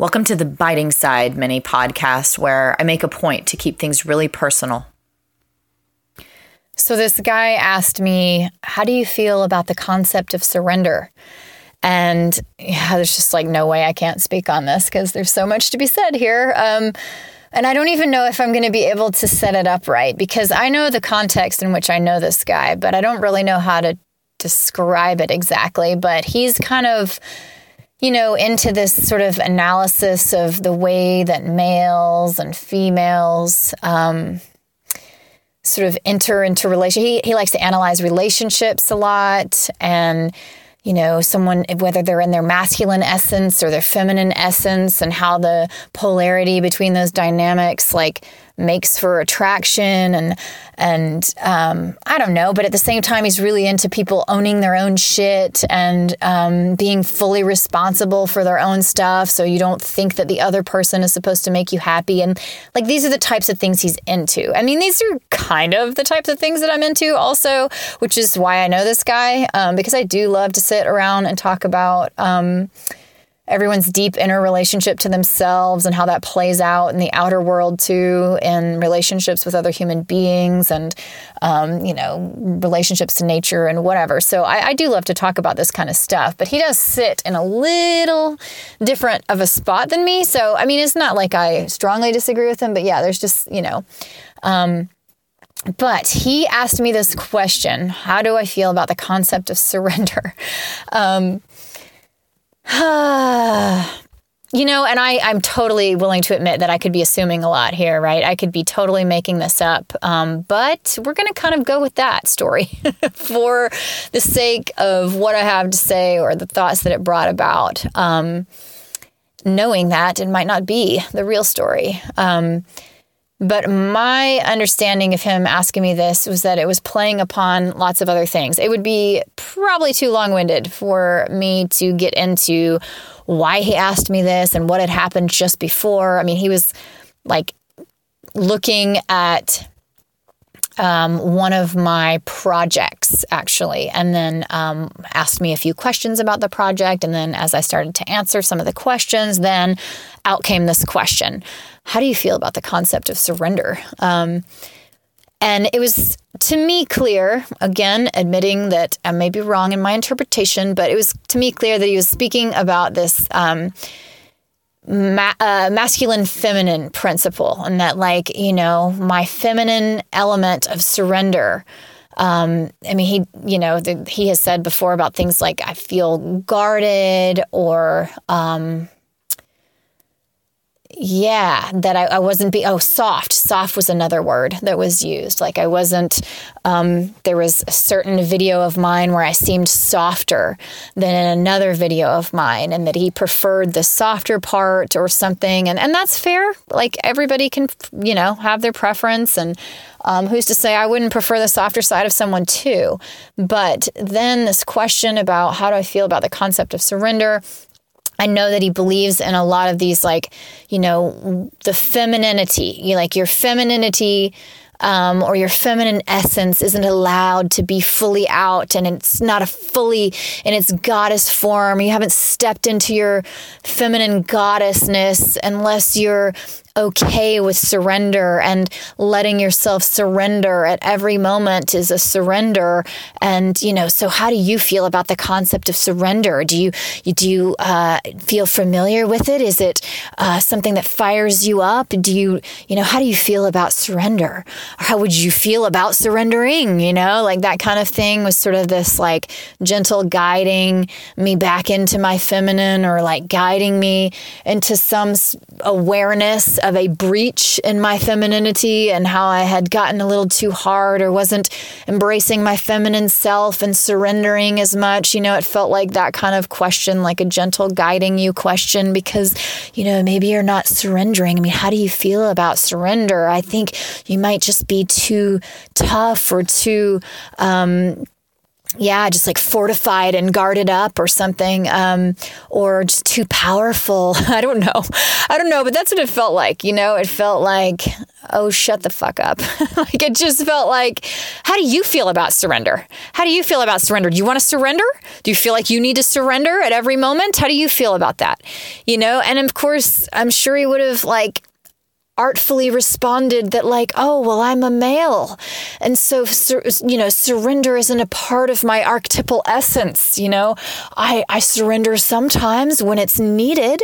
Welcome to the Biting Side mini podcast, where I make a point to keep things really personal. So, this guy asked me, How do you feel about the concept of surrender? And yeah, there's just like no way I can't speak on this because there's so much to be said here. Um, and I don't even know if I'm going to be able to set it up right because I know the context in which I know this guy, but I don't really know how to describe it exactly. But he's kind of you know, into this sort of analysis of the way that males and females um, sort of enter into relation. He, he likes to analyze relationships a lot and you know, someone, whether they're in their masculine essence or their feminine essence, and how the polarity between those dynamics, like, makes for attraction and and um, I don't know, but at the same time, he's really into people owning their own shit and um, being fully responsible for their own stuff. So you don't think that the other person is supposed to make you happy. And like these are the types of things he's into. I mean, these are kind of the types of things that I'm into, also, which is why I know this guy um, because I do love to sit around and talk about um, everyone's deep inner relationship to themselves and how that plays out in the outer world too, in relationships with other human beings and, um, you know, relationships to nature and whatever. So I, I do love to talk about this kind of stuff, but he does sit in a little different of a spot than me. So, I mean, it's not like I strongly disagree with him, but yeah, there's just, you know, um, but he asked me this question How do I feel about the concept of surrender? Um, you know, and I, I'm totally willing to admit that I could be assuming a lot here, right? I could be totally making this up. Um, but we're going to kind of go with that story for the sake of what I have to say or the thoughts that it brought about. Um, knowing that it might not be the real story. Um, but my understanding of him asking me this was that it was playing upon lots of other things. It would be probably too long winded for me to get into why he asked me this and what had happened just before. I mean, he was like looking at um, one of my projects actually, and then um, asked me a few questions about the project. And then, as I started to answer some of the questions, then out came this question How do you feel about the concept of surrender? Um, and it was to me clear, again, admitting that I may be wrong in my interpretation, but it was to me clear that he was speaking about this um, ma- uh, masculine feminine principle and that like you know my feminine element of surrender um, I mean, he, you know, the, he has said before about things like I feel guarded or, um, yeah, that I, I wasn't be oh soft. Soft was another word that was used. Like I wasn't. Um, there was a certain video of mine where I seemed softer than in another video of mine, and that he preferred the softer part or something. And and that's fair. Like everybody can, you know, have their preference. And um, who's to say I wouldn't prefer the softer side of someone too? But then this question about how do I feel about the concept of surrender I know that he believes in a lot of these, like, you know, the femininity, you like your femininity um, or your feminine essence isn't allowed to be fully out and it's not a fully in its goddess form. You haven't stepped into your feminine goddessness unless you're okay with surrender and letting yourself surrender at every moment is a surrender. And you know so how do you feel about the concept of surrender? Do you, do you uh, feel familiar with it? Is it uh, something that fires you up? Do you you know how do you feel about surrender? Or how would you feel about surrendering? You know like that kind of thing was sort of this like gentle guiding me back into my feminine or like guiding me into some awareness of a breach in my femininity and how I had gotten a little too hard or wasn't embracing my feminine self and surrendering as much. You know, it felt like that kind of question, like a gentle guiding you question, because, you know, maybe you're not surrendering. I mean, how do you feel about surrender? I think you might just be too tough or too, um, yeah, just like fortified and guarded up or something, um, or just too powerful. I don't know. I don't know, but that's what it felt like. You know, it felt like oh, shut the fuck up. like it just felt like, how do you feel about surrender? How do you feel about surrender? Do you want to surrender? Do you feel like you need to surrender at every moment? How do you feel about that? You know, and of course, I'm sure he would have like artfully responded that like oh well i'm a male. And so you know surrender isn't a part of my archetypal essence you know? I i surrender sometimes when it's needed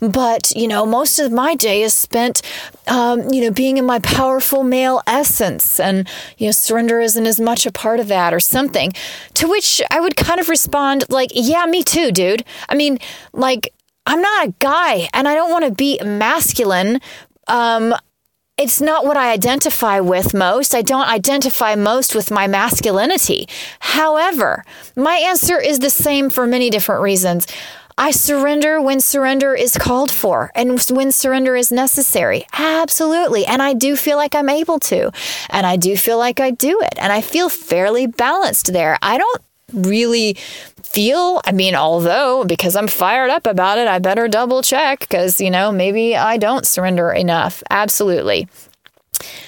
but you know most of my day is spent um, you know being in my powerful male essence. And you know surrender isn't as much a part of that or something. To which i would kind of respond like yeah me too dude. I mean like I'm not a guy and I don't want to be masculine um, it's not what I identify with most. I don't identify most with my masculinity. However, my answer is the same for many different reasons. I surrender when surrender is called for and when surrender is necessary. Absolutely. And I do feel like I'm able to. And I do feel like I do it. And I feel fairly balanced there. I don't really feel. I mean, although because I'm fired up about it, I better double check because, you know, maybe I don't surrender enough. Absolutely.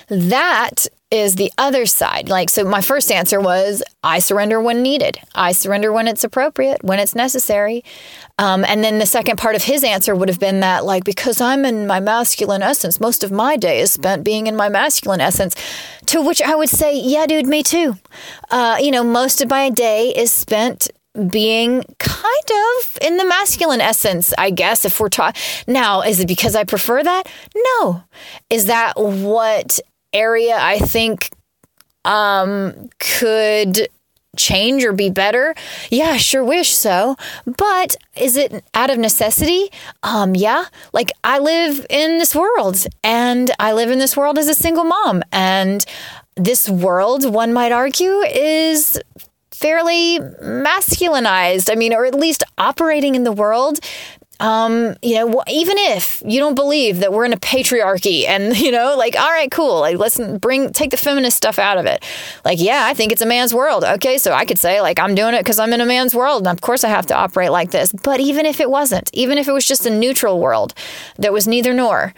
That is the other side. Like, so my first answer was I surrender when needed, I surrender when it's appropriate, when it's necessary. Um, and then the second part of his answer would have been that, like, because I'm in my masculine essence, most of my day is spent being in my masculine essence. To which I would say, yeah, dude, me too. Uh, you know, most of my day is spent being kind of in the masculine essence, I guess, if we're talking. Now, is it because I prefer that? No. Is that what area I think um, could change or be better? Yeah, sure wish so. But is it out of necessity? Um, yeah. Like I live in this world and I live in this world as a single mom. And this world, one might argue, is fairly masculinized. I mean, or at least operating in the world um, you know, even if you don't believe that we're in a patriarchy and, you know, like, all right, cool. Like, let's bring, take the feminist stuff out of it. Like, yeah, I think it's a man's world. Okay. So I could say, like, I'm doing it because I'm in a man's world. And of course I have to operate like this. But even if it wasn't, even if it was just a neutral world that was neither nor,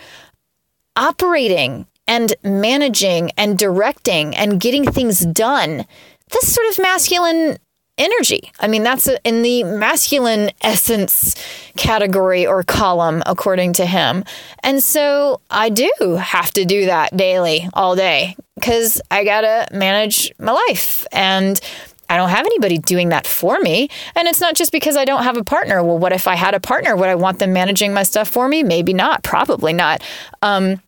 operating and managing and directing and getting things done, this sort of masculine energy. I mean, that's in the masculine essence category or column, according to him. And so I do have to do that daily, all day, because I got to manage my life. And I don't have anybody doing that for me. And it's not just because I don't have a partner. Well, what if I had a partner? Would I want them managing my stuff for me? Maybe not. Probably not. Um,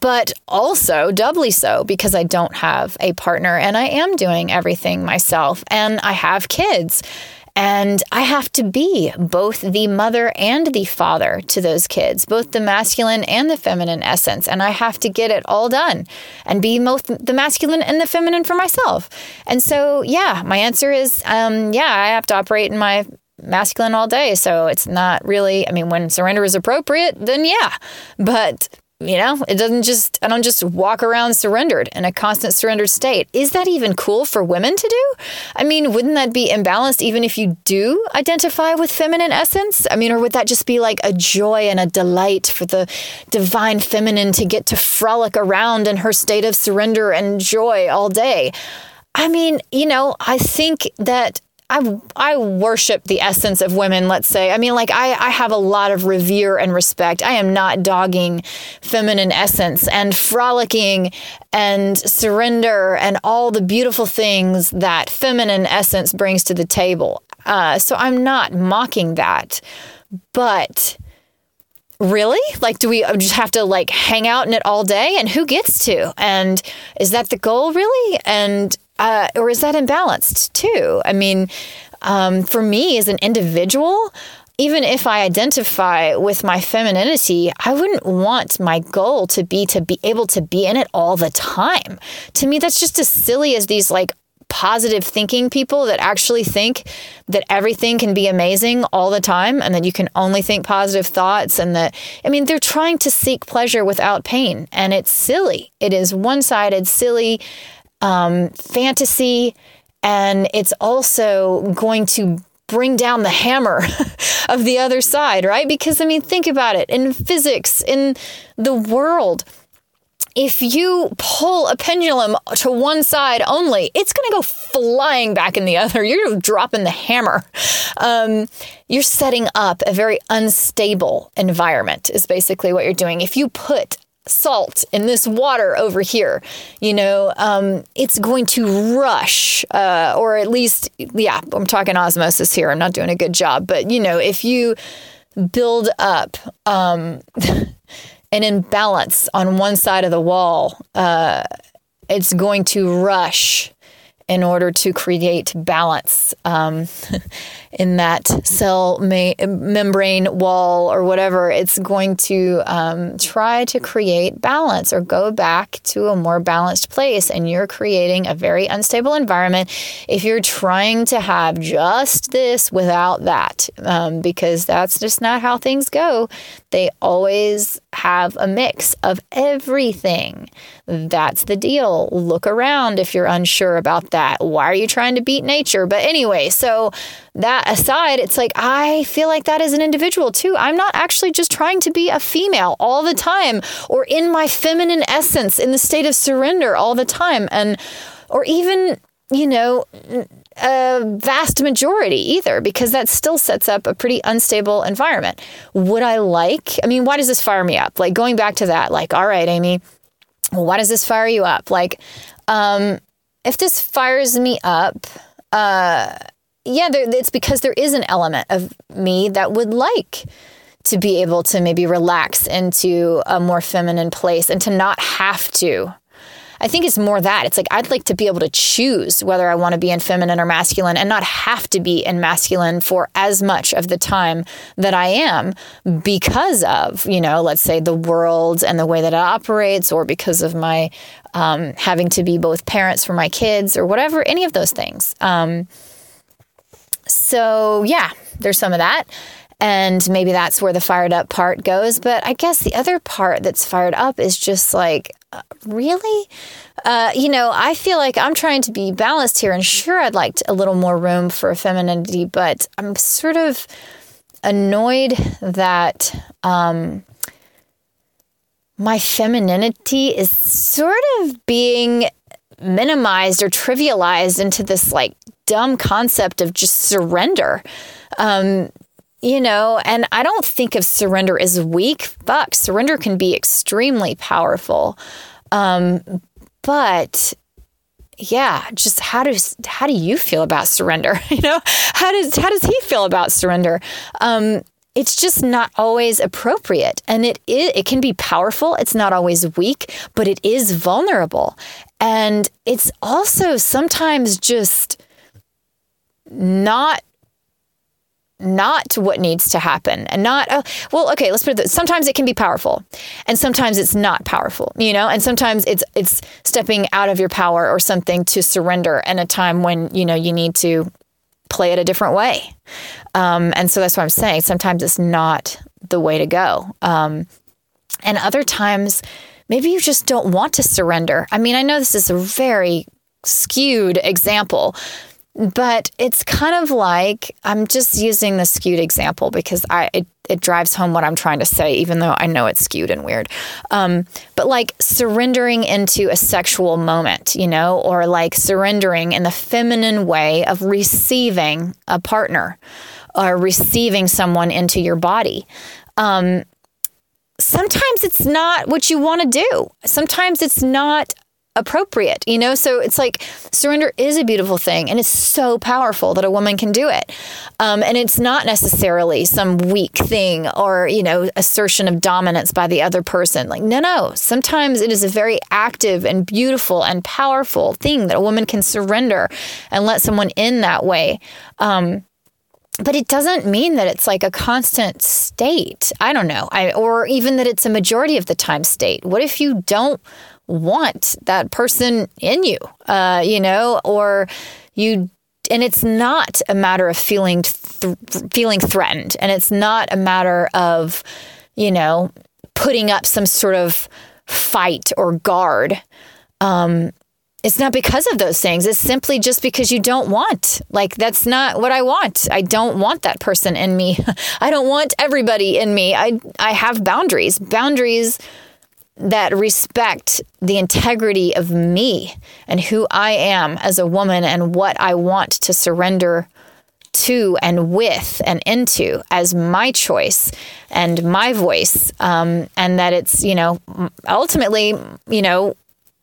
but also doubly so because I don't have a partner and I am doing everything myself and I have kids. And I have to be both the mother and the father to those kids, both the masculine and the feminine essence. And I have to get it all done and be both the masculine and the feminine for myself. And so, yeah, my answer is um, yeah, I have to operate in my masculine all day. So it's not really, I mean, when surrender is appropriate, then yeah. But you know, it doesn't just, I don't just walk around surrendered in a constant surrendered state. Is that even cool for women to do? I mean, wouldn't that be imbalanced even if you do identify with feminine essence? I mean, or would that just be like a joy and a delight for the divine feminine to get to frolic around in her state of surrender and joy all day? I mean, you know, I think that I I worship the essence of women, let's say. I mean, like I, I have a lot of revere and respect. I am not dogging feminine essence and frolicking and surrender and all the beautiful things that feminine essence brings to the table. Uh, so I'm not mocking that. But really? Like, do we just have to like hang out in it all day? And who gets to? And is that the goal, really? And uh, or is that imbalanced too? I mean, um, for me as an individual, even if I identify with my femininity, I wouldn't want my goal to be to be able to be in it all the time. To me, that's just as silly as these like positive thinking people that actually think that everything can be amazing all the time and that you can only think positive thoughts and that I mean they're trying to seek pleasure without pain and it's silly. It is one-sided, silly um, fantasy, and it's also going to bring down the hammer of the other side, right? Because, I mean, think about it in physics, in the world, if you pull a pendulum to one side only, it's going to go flying back in the other. You're dropping the hammer. Um, you're setting up a very unstable environment, is basically what you're doing. If you put salt in this water over here, you know, um, it's going to rush, uh, or at least, yeah, I'm talking osmosis here. I'm not doing a good job. But, you know, if you build up, um, an imbalance on one side of the wall, uh, it's going to rush in order to create balance um, in that cell ma- membrane wall or whatever. It's going to um, try to create balance or go back to a more balanced place. And you're creating a very unstable environment if you're trying to have just this without that, um, because that's just not how things go. They always have a mix of everything. That's the deal. Look around if you're unsure about that. Why are you trying to beat nature? But anyway, so that aside, it's like I feel like that as an individual too. I'm not actually just trying to be a female all the time or in my feminine essence in the state of surrender all the time. And, or even, you know, a vast majority either, because that still sets up a pretty unstable environment. Would I like, I mean, why does this fire me up? Like going back to that, like, all right, Amy, well, why does this fire you up? Like, um, if this fires me up, uh, yeah, there, it's because there is an element of me that would like to be able to maybe relax into a more feminine place and to not have to I think it's more that. It's like I'd like to be able to choose whether I want to be in feminine or masculine and not have to be in masculine for as much of the time that I am because of, you know, let's say the world and the way that it operates or because of my um, having to be both parents for my kids or whatever, any of those things. Um, so, yeah, there's some of that. And maybe that's where the fired up part goes. But I guess the other part that's fired up is just like, uh, really? Uh, you know, I feel like I'm trying to be balanced here. And sure, I'd like a little more room for femininity, but I'm sort of annoyed that. Um, my femininity is sort of being minimized or trivialized into this like dumb concept of just surrender. Um, you know, and I don't think of surrender as weak. Fuck, surrender can be extremely powerful. Um, but yeah, just how does how do you feel about surrender? you know, how does how does he feel about surrender? Um, it's just not always appropriate, and it is, it can be powerful. It's not always weak, but it is vulnerable, and it's also sometimes just not not what needs to happen and not oh, well okay let's put it this sometimes it can be powerful and sometimes it's not powerful you know and sometimes it's it's stepping out of your power or something to surrender in a time when you know you need to play it a different way. Um, and so that's what i'm saying. Sometimes it's not the way to go. Um, and other times maybe you just don't want to surrender. I mean i know this is a very skewed example but it's kind of like I'm just using the skewed example because I it, it drives home what I'm trying to say, even though I know it's skewed and weird. Um, but like surrendering into a sexual moment, you know, or like surrendering in the feminine way of receiving a partner or receiving someone into your body. Um, sometimes it's not what you want to do. Sometimes it's not appropriate, you know? So it's like surrender is a beautiful thing and it's so powerful that a woman can do it. Um, and it's not necessarily some weak thing or, you know, assertion of dominance by the other person. Like, no, no. Sometimes it is a very active and beautiful and powerful thing that a woman can surrender and let someone in that way. Um, but it doesn't mean that it's like a constant state. I don't know. I, or even that it's a majority of the time state. What if you don't want that person in you, uh, you know, or you and it's not a matter of feeling th- feeling threatened and it's not a matter of you know putting up some sort of fight or guard um, it's not because of those things. It's simply just because you don't want. Like that's not what i want. I don't want that person in me. I don't want everybody in me. I i have boundaries. Boundaries that respect the integrity of me and who I am as a woman and what I want to surrender to and with and into as my choice and my voice. Um, and that it's, you know, ultimately, you know,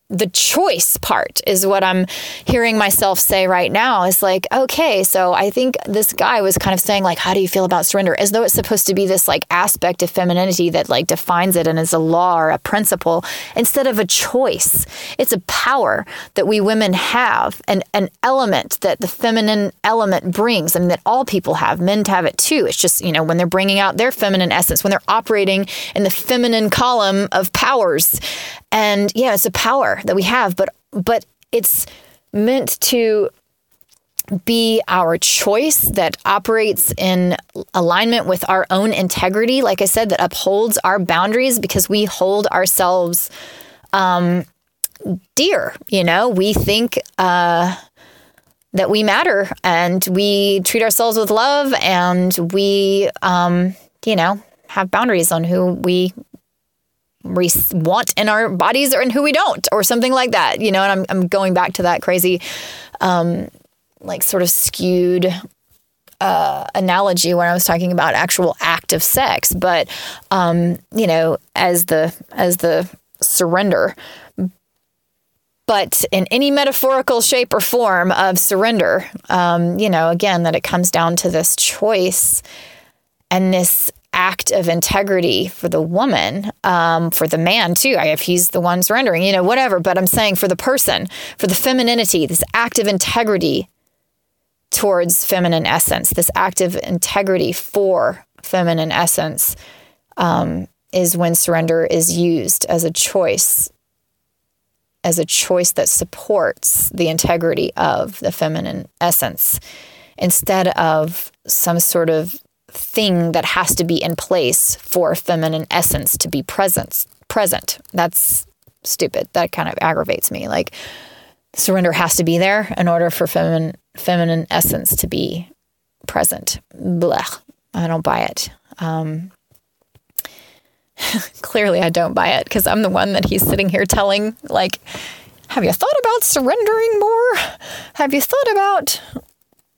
the choice part is what I'm hearing myself say right now. Is like, okay, so I think this guy was kind of saying, like, how do you feel about surrender? As though it's supposed to be this like aspect of femininity that like defines it and is a law or a principle instead of a choice. It's a power that we women have and an element that the feminine element brings and that all people have. Men have it too. It's just, you know, when they're bringing out their feminine essence, when they're operating in the feminine column of powers. And yeah, it's a power that we have, but but it's meant to be our choice that operates in alignment with our own integrity. Like I said, that upholds our boundaries because we hold ourselves um, dear. You know, we think uh, that we matter and we treat ourselves with love and we, um, you know, have boundaries on who we we want in our bodies or in who we don't or something like that you know and i'm, I'm going back to that crazy um, like sort of skewed uh, analogy when i was talking about actual act of sex but um, you know as the as the surrender. But in any metaphorical shape or form of surrender um, you know again that it comes down to this choice and this act of integrity for the woman, um, for the man too, if he's the one surrendering, you know, whatever. But I'm saying for the person, for the femininity, this act of integrity towards feminine essence, this act of integrity for feminine essence um, is when surrender is used as a choice, as a choice that supports the integrity of the feminine essence instead of some sort of thing that has to be in place for feminine essence to be present. Present. That's stupid. That kind of aggravates me. Like surrender has to be there in order for feminine feminine essence to be present. Blech. I don't buy it. Um, clearly, I don't buy it because I'm the one that he's sitting here telling, like, have you thought about surrendering more? Have you thought about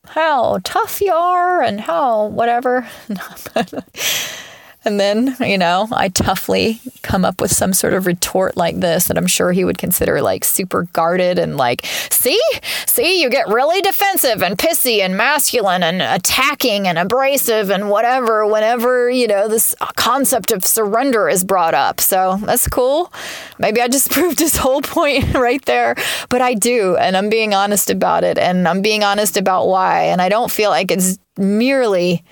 how tough you are and how whatever. And then, you know, I toughly come up with some sort of retort like this that I'm sure he would consider like super guarded and like, see, see, you get really defensive and pissy and masculine and attacking and abrasive and whatever whenever, you know, this concept of surrender is brought up. So that's cool. Maybe I just proved his whole point right there. But I do. And I'm being honest about it. And I'm being honest about why. And I don't feel like it's merely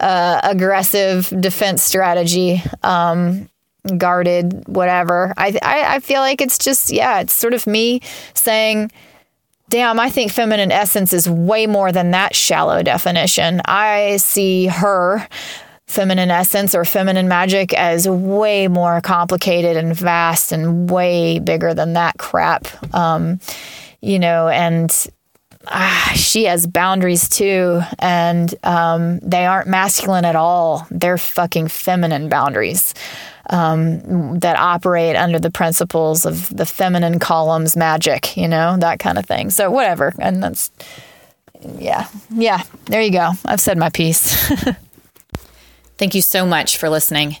uh, aggressive defense strategy, um, guarded, whatever. I, I, I feel like it's just, yeah, it's sort of me saying, damn, I think feminine essence is way more than that shallow definition. I see her feminine essence or feminine magic as way more complicated and vast and way bigger than that crap. Um, you know, and ah, she has boundaries too, and um, they aren't masculine at all. They're fucking feminine boundaries um, that operate under the principles of the feminine columns magic, you know, that kind of thing. So, whatever. And that's, yeah, yeah, there you go. I've said my piece. Thank you so much for listening.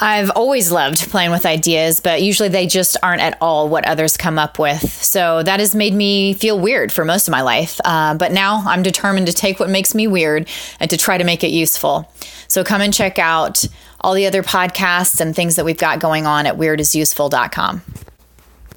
I've always loved playing with ideas, but usually they just aren't at all what others come up with. So that has made me feel weird for most of my life. Uh, but now I'm determined to take what makes me weird and to try to make it useful. So come and check out all the other podcasts and things that we've got going on at weirdisuseful.com.